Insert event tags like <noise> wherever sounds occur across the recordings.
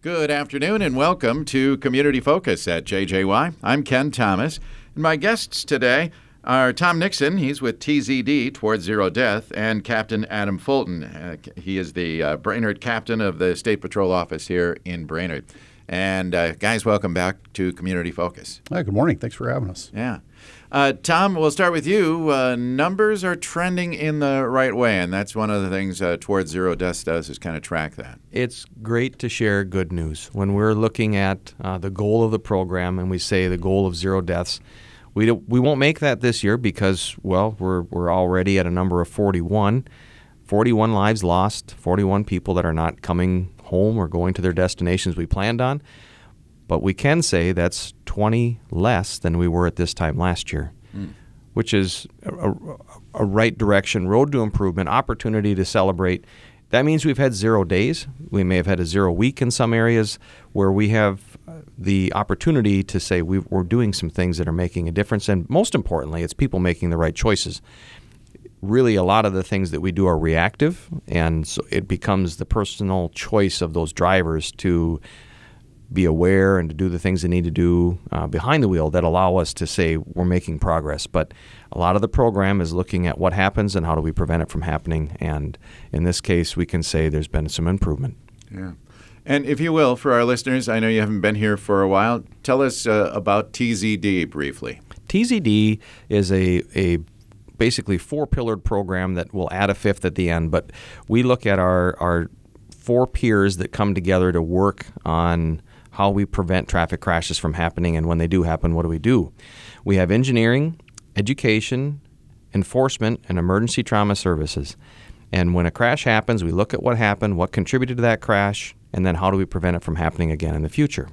Good afternoon and welcome to Community Focus at JJY. I'm Ken Thomas, and my guests today are Tom Nixon, he's with TZD Towards Zero Death, and Captain Adam Fulton. Uh, he is the uh, Brainerd captain of the State Patrol office here in Brainerd. And uh, guys, welcome back to Community Focus. Hi, good morning. Thanks for having us. Yeah. Uh, Tom, we'll start with you. Uh, numbers are trending in the right way, and that's one of the things uh, Towards Zero Deaths does is kind of track that. It's great to share good news. When we're looking at uh, the goal of the program and we say the goal of zero deaths, we, do, we won't make that this year because, well, we're, we're already at a number of 41. 41 lives lost, 41 people that are not coming home or going to their destinations we planned on. But we can say that's 20 less than we were at this time last year, mm. which is a, a, a, right direction, road to improvement, opportunity to celebrate. That means we've had zero days. We may have had a zero week in some areas where we have uh, the opportunity to say we are doing some things that are making a difference. And most importantly, it's people making the right choices. Really, a lot of the things that we do are reactive, and so it becomes the personal choice of those drivers to be aware and to do the things they need to do uh, behind the wheel that allow us to say we're making progress. But a lot of the program is looking at what happens and how do we prevent it from happening. And in this case, we can say there's been some improvement. Yeah. And if you will, for our listeners, I know you haven't been here for a while, tell us uh, about TZD briefly. TZD is a, a basically four pillared program that will add a fifth at the end, but we look at our, our four peers that come together to work on how we prevent traffic crashes from happening, and when they do happen, what do we do? We have engineering, education, enforcement, and emergency trauma services. And when a crash happens, we look at what happened, what contributed to that crash, and then how do we prevent it from happening again in the future.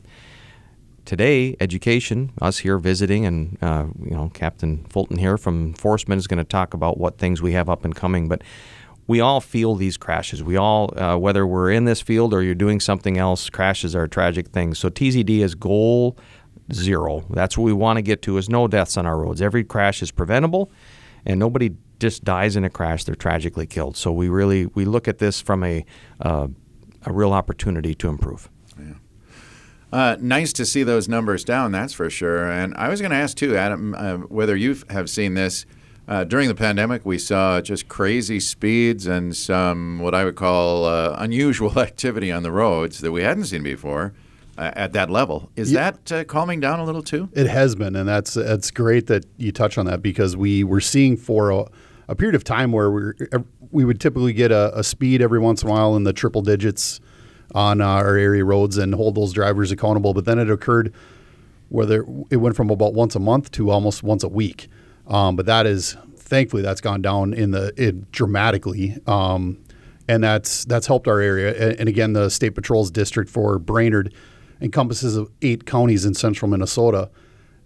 Today, education, us here visiting, and uh, you know, Captain Fulton here from enforcement is going to talk about what things we have up and coming. But we all feel these crashes. We all, uh, whether we're in this field or you're doing something else, crashes are a tragic thing. So TZD is goal zero. That's what we want to get to is no deaths on our roads. Every crash is preventable, and nobody just dies in a crash. They're tragically killed. So we really we look at this from a uh, a real opportunity to improve. Yeah. Uh, nice to see those numbers down, that's for sure. And I was going to ask too, Adam, uh, whether you have seen this uh, during the pandemic, we saw just crazy speeds and some what I would call uh, <laughs> unusual activity on the roads that we hadn't seen before. Uh, at that level, is yeah. that uh, calming down a little too? It has been, and that's it's great that you touch on that because we were seeing for a, a period of time where we we would typically get a, a, speed every once in a while in the triple digits on our area roads and hold those drivers accountable. But then it occurred where it went from about once a month to almost once a week. Um, but that is thankfully that's gone down in the it dramatically. Um, and that's that's helped our area. And, and, again, the state patrol's district for Brainerd encompasses eight counties in central Minnesota.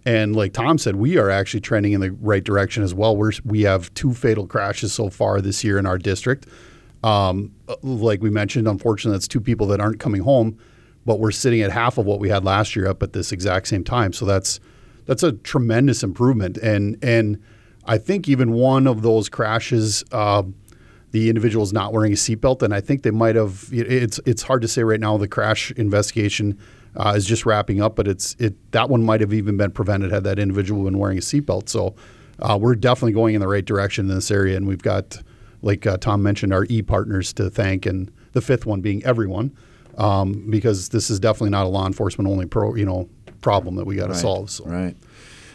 And like Tom said, we are actually trending in the right direction as well. We're, we have two fatal crashes so far this year in our district. Um, like we mentioned, unfortunately, that's two people that aren't coming home, but we're sitting at half of what we had last year up at this exact same time. So that's that's a tremendous improvement. And and I think even one of those crashes, uh, the individual is not wearing a seatbelt, and I think they might have. It's it's hard to say right now. The crash investigation uh, is just wrapping up, but it's it that one might have even been prevented had that individual been wearing a seatbelt. So uh, we're definitely going in the right direction in this area, and we've got, like uh, Tom mentioned, our e partners to thank, and the fifth one being everyone, um, because this is definitely not a law enforcement only pro you know problem that we got to right. solve. So. Right.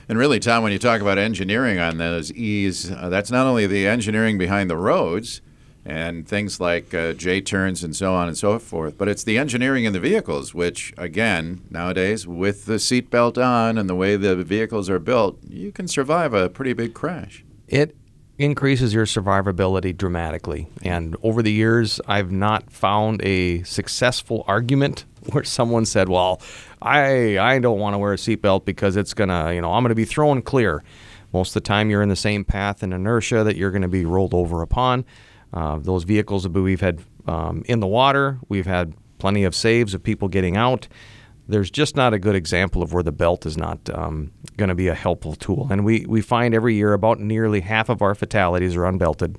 And really, Tom, when you talk about engineering on those E's, uh, that's not only the engineering behind the roads and things like uh, J turns and so on and so forth, but it's the engineering in the vehicles, which, again, nowadays, with the seatbelt on and the way the vehicles are built, you can survive a pretty big crash. It increases your survivability dramatically. And over the years, I've not found a successful argument <laughs> where someone said, "Well, I I don't want to wear a seatbelt because it's gonna, you know, I'm gonna be thrown clear." Most of the time, you're in the same path and inertia that you're going to be rolled over upon. Uh, those vehicles that we've had um, in the water, we've had plenty of saves of people getting out. There's just not a good example of where the belt is not um, going to be a helpful tool. And we, we find every year about nearly half of our fatalities are unbelted.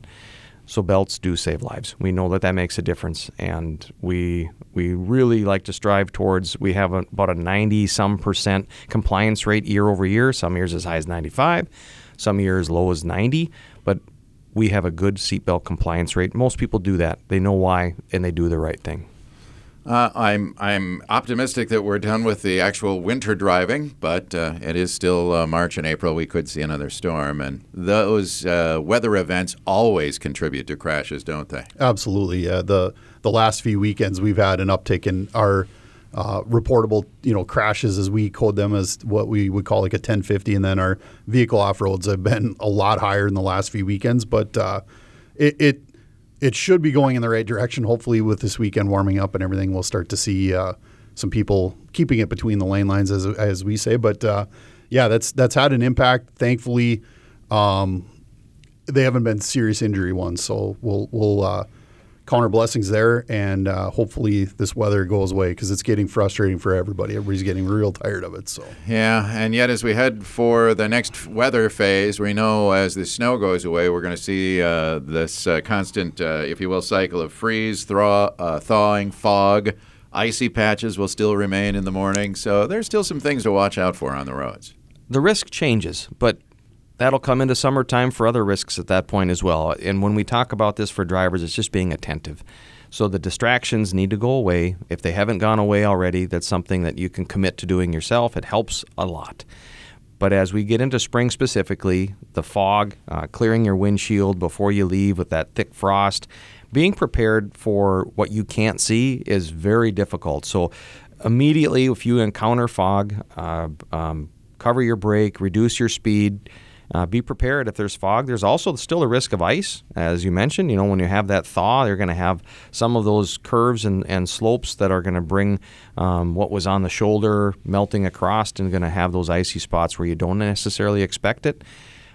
So belts do save lives. We know that that makes a difference, and we we really like to strive towards. We have a, about a 90 some percent compliance rate year over year. Some years as high as 95, some years as low as 90. But we have a good seatbelt compliance rate. Most people do that. They know why, and they do the right thing. Uh, I'm I'm optimistic that we're done with the actual winter driving, but uh, it is still uh, March and April. We could see another storm, and those uh, weather events always contribute to crashes, don't they? Absolutely. The the last few weekends we've had an uptick in our uh, reportable, you know, crashes as we code them as what we would call like a 1050, and then our vehicle off roads have been a lot higher in the last few weekends. But uh, it, it it should be going in the right direction. Hopefully, with this weekend warming up and everything, we'll start to see uh, some people keeping it between the lane lines, as as we say. But uh, yeah, that's that's had an impact. Thankfully, um, they haven't been serious injury ones, so we'll we'll uh, count our blessings there, and uh, hopefully this weather goes away because it's getting frustrating for everybody. Everybody's getting real tired of it. So Yeah, and yet as we head for the next weather phase, we know as the snow goes away, we're going to see uh, this uh, constant, uh, if you will, cycle of freeze, thaw, uh, thawing, fog. Icy patches will still remain in the morning, so there's still some things to watch out for on the roads. the risk changes, but that'll come into summertime for other risks at that point as well. And when we talk about this for drivers, it's just being attentive. So the distractions need to go away. If they haven't gone away already, that's something that you can commit to doing yourself. It helps a lot. But as we get into spring specifically, the fog, uh, clearing your windshield before you leave with that thick frost, being prepared for what you can't see is very difficult. So immediately, if you encounter fog, uh, um, cover your brake, reduce your speed. Uh, be prepared if there's fog. There's also still a risk of ice, as you mentioned. You know, when you have that thaw, you're going to have some of those curves and, and slopes that are going to bring um, what was on the shoulder melting across and going to have those icy spots where you don't necessarily expect it.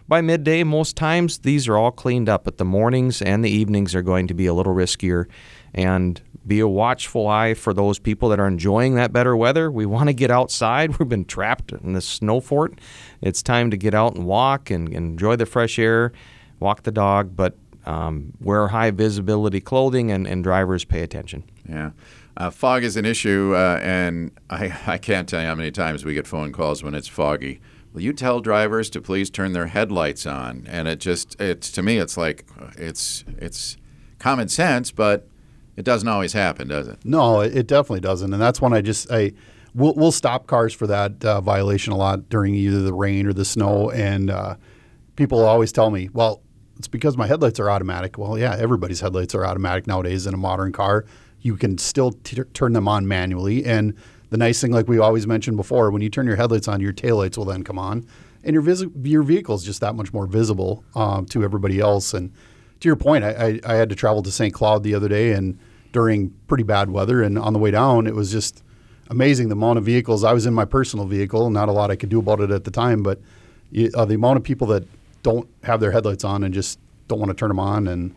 By midday, most times these are all cleaned up, but the mornings and the evenings are going to be a little riskier. And be a watchful eye for those people that are enjoying that better weather. We want to get outside. <laughs> We've been trapped in this snow fort. It's time to get out and walk and, and enjoy the fresh air, walk the dog, but um, wear high visibility clothing and, and drivers pay attention. Yeah. Uh, fog is an issue, uh, and I, I can't tell you how many times we get phone calls when it's foggy. Will you tell drivers to please turn their headlights on? And it just, it's to me, it's like it's it's common sense, but it doesn't always happen, does it? No, it it definitely doesn't, and that's when I just I we'll, we'll stop cars for that uh, violation a lot during either the rain or the snow, and uh, people always tell me, well, it's because my headlights are automatic. Well, yeah, everybody's headlights are automatic nowadays in a modern car. You can still t- turn them on manually, and the nice thing, like we always mentioned before, when you turn your headlights on, your taillights will then come on, and your vis- your vehicle is just that much more visible um, to everybody else. And to your point, I, I, I had to travel to St. Cloud the other day, and during pretty bad weather, and on the way down, it was just amazing the amount of vehicles. I was in my personal vehicle, not a lot I could do about it at the time, but you, uh, the amount of people that don't have their headlights on and just don't want to turn them on, and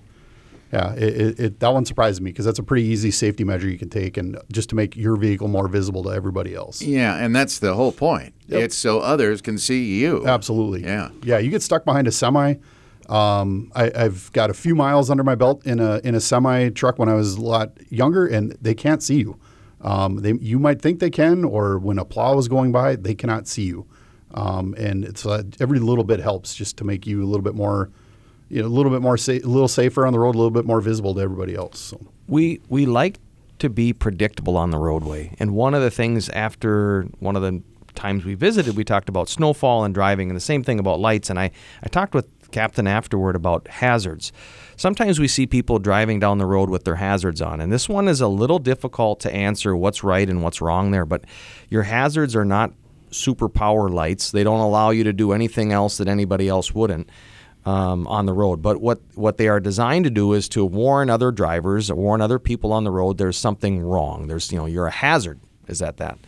yeah, it, it, it that one surprised me because that's a pretty easy safety measure you can take, and just to make your vehicle more visible to everybody else. Yeah, and that's the whole point. Yep. It's so others can see you. Absolutely. Yeah. Yeah. You get stuck behind a semi. Um, I, I've got a few miles under my belt in a in a semi truck when I was a lot younger, and they can't see you. Um, they you might think they can, or when a plow is going by, they cannot see you. Um, and it's uh, every little bit helps just to make you a little bit more, you know, a little bit more sa- a little safer on the road, a little bit more visible to everybody else. So. we we like to be predictable on the roadway. And one of the things after one of the times we visited, we talked about snowfall and driving, and the same thing about lights. And I I talked with Captain afterward about hazards. Sometimes we see people driving down the road with their hazards on, and this one is a little difficult to answer what's right and what's wrong there. But your hazards are not superpower lights; they don't allow you to do anything else that anybody else wouldn't um, on the road. But what, what they are designed to do is to warn other drivers, warn other people on the road there's something wrong. There's you know you're a hazard. Is that that?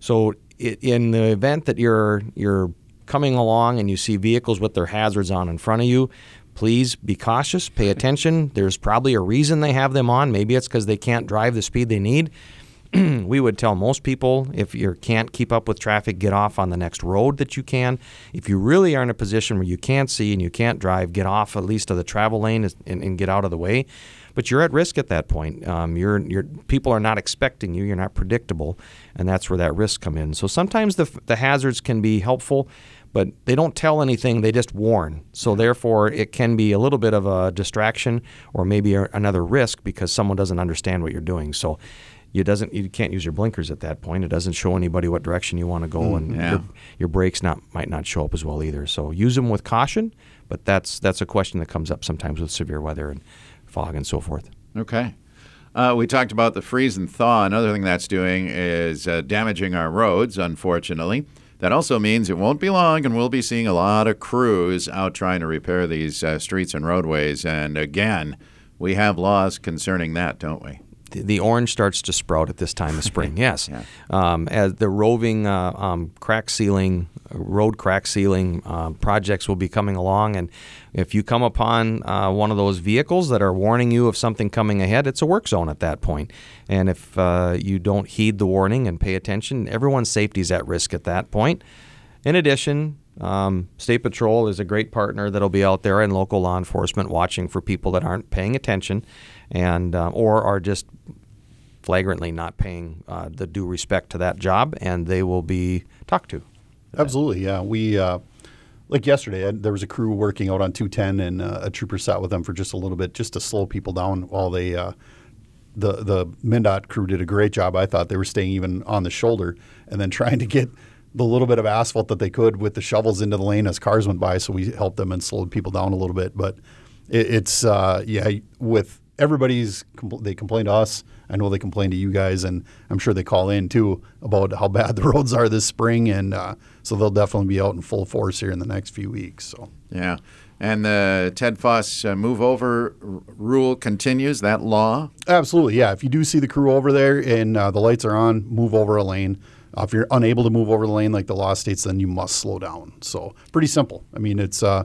So i in the event that you're you're coming along and you see vehicles with their hazards on in front of you, please be cautious. Pay attention. There's probably a reason they have them on. Maybe it's because they can't drive the speed they need. <clears throat> we would tell most people if you can't keep up with traffic, get off on the next road that you can. If you really are in a position where you can't see and you can't drive, get off at least of the travel lane and, and get out of the way. But you're at risk at that point. Um, you're, you're, people are not expecting you. You're not predictable, and that's where that risk come in. So sometimes the, the hazards can be helpful, but they don't tell anything. They just warn. So therefore, it can be a little bit of a distraction or maybe a, another risk because someone doesn't understand what you're doing. So you doesn't you can't use your blinkers at that point. It doesn't show anybody what direction you want to go, and yeah. your, your brakes not might not show up as well either. So use them with caution. But that's that's a question that comes up sometimes with severe weather and fog and so forth. Okay. Uh, we talked about the freeze and thaw. Another thing that's doing is uh, damaging our roads, unfortunately. That also means it won't be long, and we'll be seeing a lot of crews out trying to repair these uh, streets and roadways. And again, we have laws concerning that, don't we? The, orange starts to sprout at this time of <laughs> spring. Yes, Yeah. um, as the roving uh, um, crack sealing, road crack sealing um, projects will be coming along, and if you come upon uh, one of those vehicles that are warning you of something coming ahead, it's a work zone at that point. And if uh, you don't heed the warning and pay attention, everyone's safety is at risk at that point. In addition, um, State Patrol is a great partner that'll be out there and local law enforcement watching for people that aren't paying attention and uh, or are just flagrantly not paying uh, the due respect to that job, and they will be talked to. Absolutely, yeah. We uh, like yesterday. I, there was a crew working out on 210, and uh, a trooper sat with them for just a little bit, just to slow people down while they. Uh, the the MnDOT crew did a great job. I thought they were staying even on the shoulder, and then <laughs> trying to get the little bit of asphalt that they could with the shovels into the lane as cars went by. So we helped them and slowed people down a little bit. But it, it's uh, yeah, with everybody's compl- they complain to us. I know they complain to you guys, and I'm sure they call in too about how bad the <laughs> roads are this spring, and uh, so they'll definitely be out in full force here in the next few weeks. So Yeah. And the Ted Foss uh, move over r- rule continues, that law. absolutely, yeah. If you do see the crew over there and uh, the lights are on, move over a lane. Uh, if you're unable to move over the lane like the law states, then you must slow down. So pretty simple. I mean, it's uh,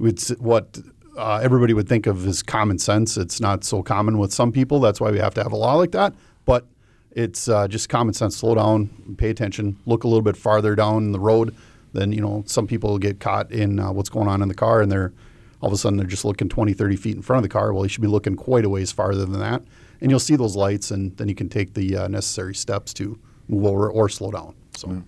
it's what uh, everybody would think of as common sense. It's not so common with some people. That's why we have to have a law like that. But it's uh, just common sense. Slow down, pay attention, look a little bit farther down the road. Then you know some people get caught in uh, what's going on in the car, and they're all of a sudden they're just looking 20, 30 feet in front of the car. Well, you should be looking quite a ways farther than that, and you'll see those lights, and then you can take the uh, necessary steps to or slow down. So.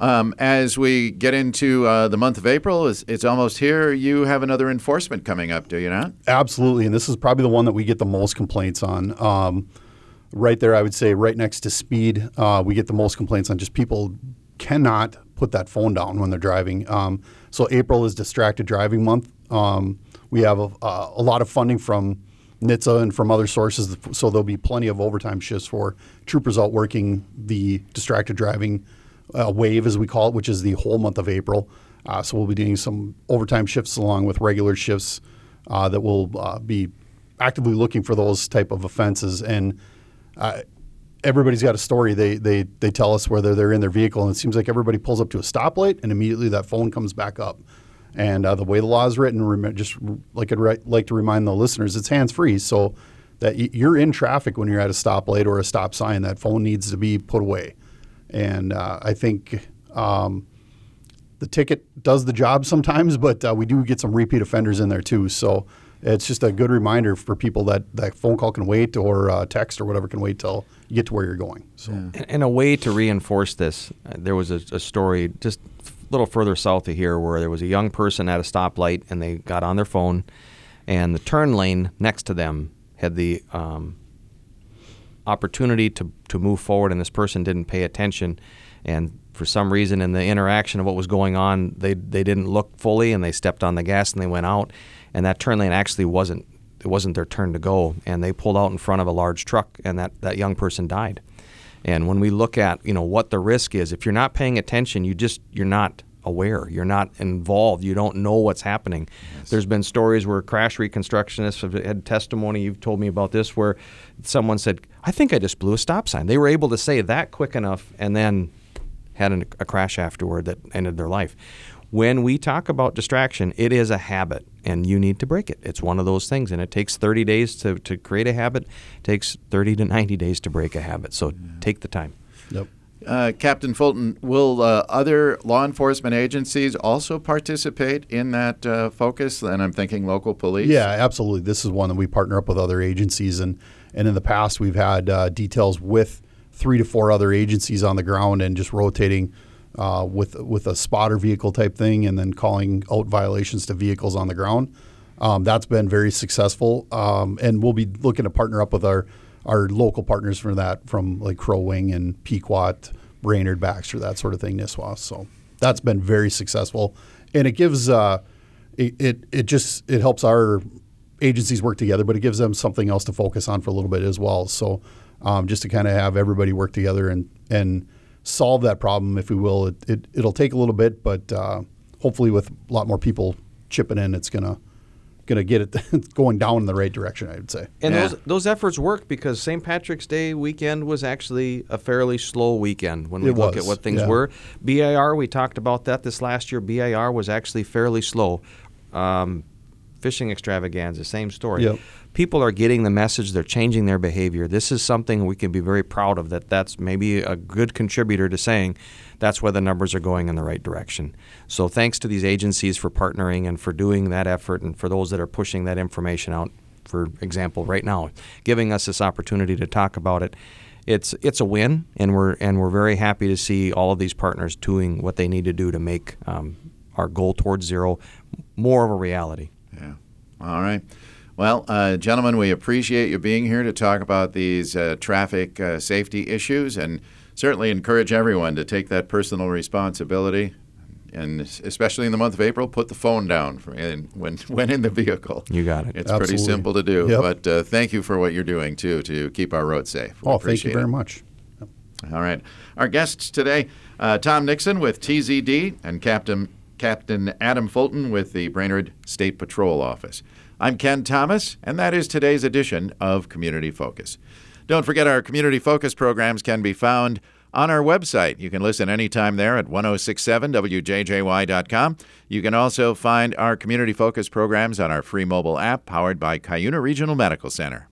Um, as we get into uh, the month of April, it's, it's almost here. You have another enforcement coming up, do you not? Absolutely, and this is probably the one that we get the most complaints on. Um, right there, I would say, right next to speed, uh, we get the most complaints on just people cannot put that phone down when they're driving. Um, so April is distracted driving month. Um, we have a, a lot of funding from NHTSA and from other sources, so there'll be plenty of overtime shifts for troopers out working the distracted driving uh, wave, as we call it, which is the whole month of April. Uh, so we'll be doing some overtime shifts along with regular shifts uh, that will uh, be actively looking for those type of offenses. And uh, everybody's got a story. They they they tell us whether they're in their vehicle, and it seems like everybody pulls up to a stoplight, and immediately that phone comes back up. And uh, the way the law is written, rem- just like I'd ri- like to remind the listeners, it's hands free. So that y- you're in traffic when you're at a stoplight or a stop sign, that phone needs to be put away. And uh, I think um, the ticket does the job sometimes, <laughs> but uh, we do get some repeat offenders in there too. So it's just a good reminder for people that that phone call can wait or uh, text or whatever can wait till you get to where you're going. So And, and a way to reinforce this, uh, there was a, a story just a little further south of here where there was a young person at a stoplight and they got on their phone, and the turn lane next to them had the um, opportunity to, to move forward, and this person didn't pay attention. And for some reason, in the interaction of what was going on, they, they didn't look fully and they stepped on the gas and they went out. And that turn lane actually wasn't it wasn't their turn to go, and they pulled out in front of a large truck, and that, that young person died. And when we look at you know what the risk is, if you're not paying attention, you just you're not aware, you're not involved, you don't know what's happening. There's been stories where crash reconstructionists have had testimony. You've told me about this where someone said, "I think I just blew a stop sign." They were able to say that quick enough, and then had an, a crash afterward that ended their life. When we talk about distraction, it is a habit and you need to break it. It's one of those things and it takes 30 days to, to create a habit, it takes 30 to 90 days to break a habit. So take the time. Yep. Uh, Captain Fulton, will uh, other law enforcement agencies also participate in that uh, focus? And I'm thinking local police. Yeah, absolutely. This is one that we partner up with other agencies, and and in the past we've had uh, details with three to four other agencies on the ground and just rotating uh, with with a spotter vehicle type thing, and then calling out violations to vehicles on the ground. Um, that's been very successful, um, and we'll be looking to partner up with our our local partners for that, from like Crow Wing and Pequot, Brainerd, Baxter, that sort of thing, Nisswa. So that's been very successful, and it gives uh, it, it it just it helps our agencies work together, but it gives them something else to focus on for a little bit as well. So um, just to kind of have everybody work together and and solve that problem, if we will. It, it it'll take a little bit, but uh, hopefully with a lot more people chipping in, it's gonna gonna get it <laughs> going down in the right direction. I would say. And Yeah. those those efforts work because St. Patrick's Day weekend was actually a fairly slow weekend when we It look was, at what things yeah. were. BIR, we talked about that this last year. BIR was actually fairly slow. Um, fishing extravaganza, same story. Yep. People are getting the message; they're changing their behavior. This is something we can be very proud of. That that's maybe a good contributor to saying that's where the numbers are going in the right direction. So thanks to these agencies for partnering and for doing that effort, and for those that are pushing that information out. For example, right now, giving us this opportunity to talk about it. It's it's a win, and we're and we're very happy to see all of these partners doing what they need to do to make um, our goal towards zero more of a reality. Yeah. All right. Well, uh, gentlemen, we appreciate you being here to talk about these uh, traffic uh, safety issues and certainly encourage everyone to take that personal responsibility. And especially in the month of April, put the phone down for in, when, <laughs> when in the vehicle. You got it. It's pretty simple to do. Yep. But uh, thank you for what you're doing, too, to keep our roads safe. We Oh, thank you very it. much. All right. Our guests today, uh, Tom Nixon with TZD and Captain Captain Adam Fulton with the Brainerd State Patrol Office. I'm Ken Thomas, and that is today's edition of Community Focus. Don't forget our Community Focus programs can be found on our website. You can listen anytime there at 1067wjjy.com. You can also find our Community Focus programs on our free mobile app powered by Cuyuna Regional Medical Center.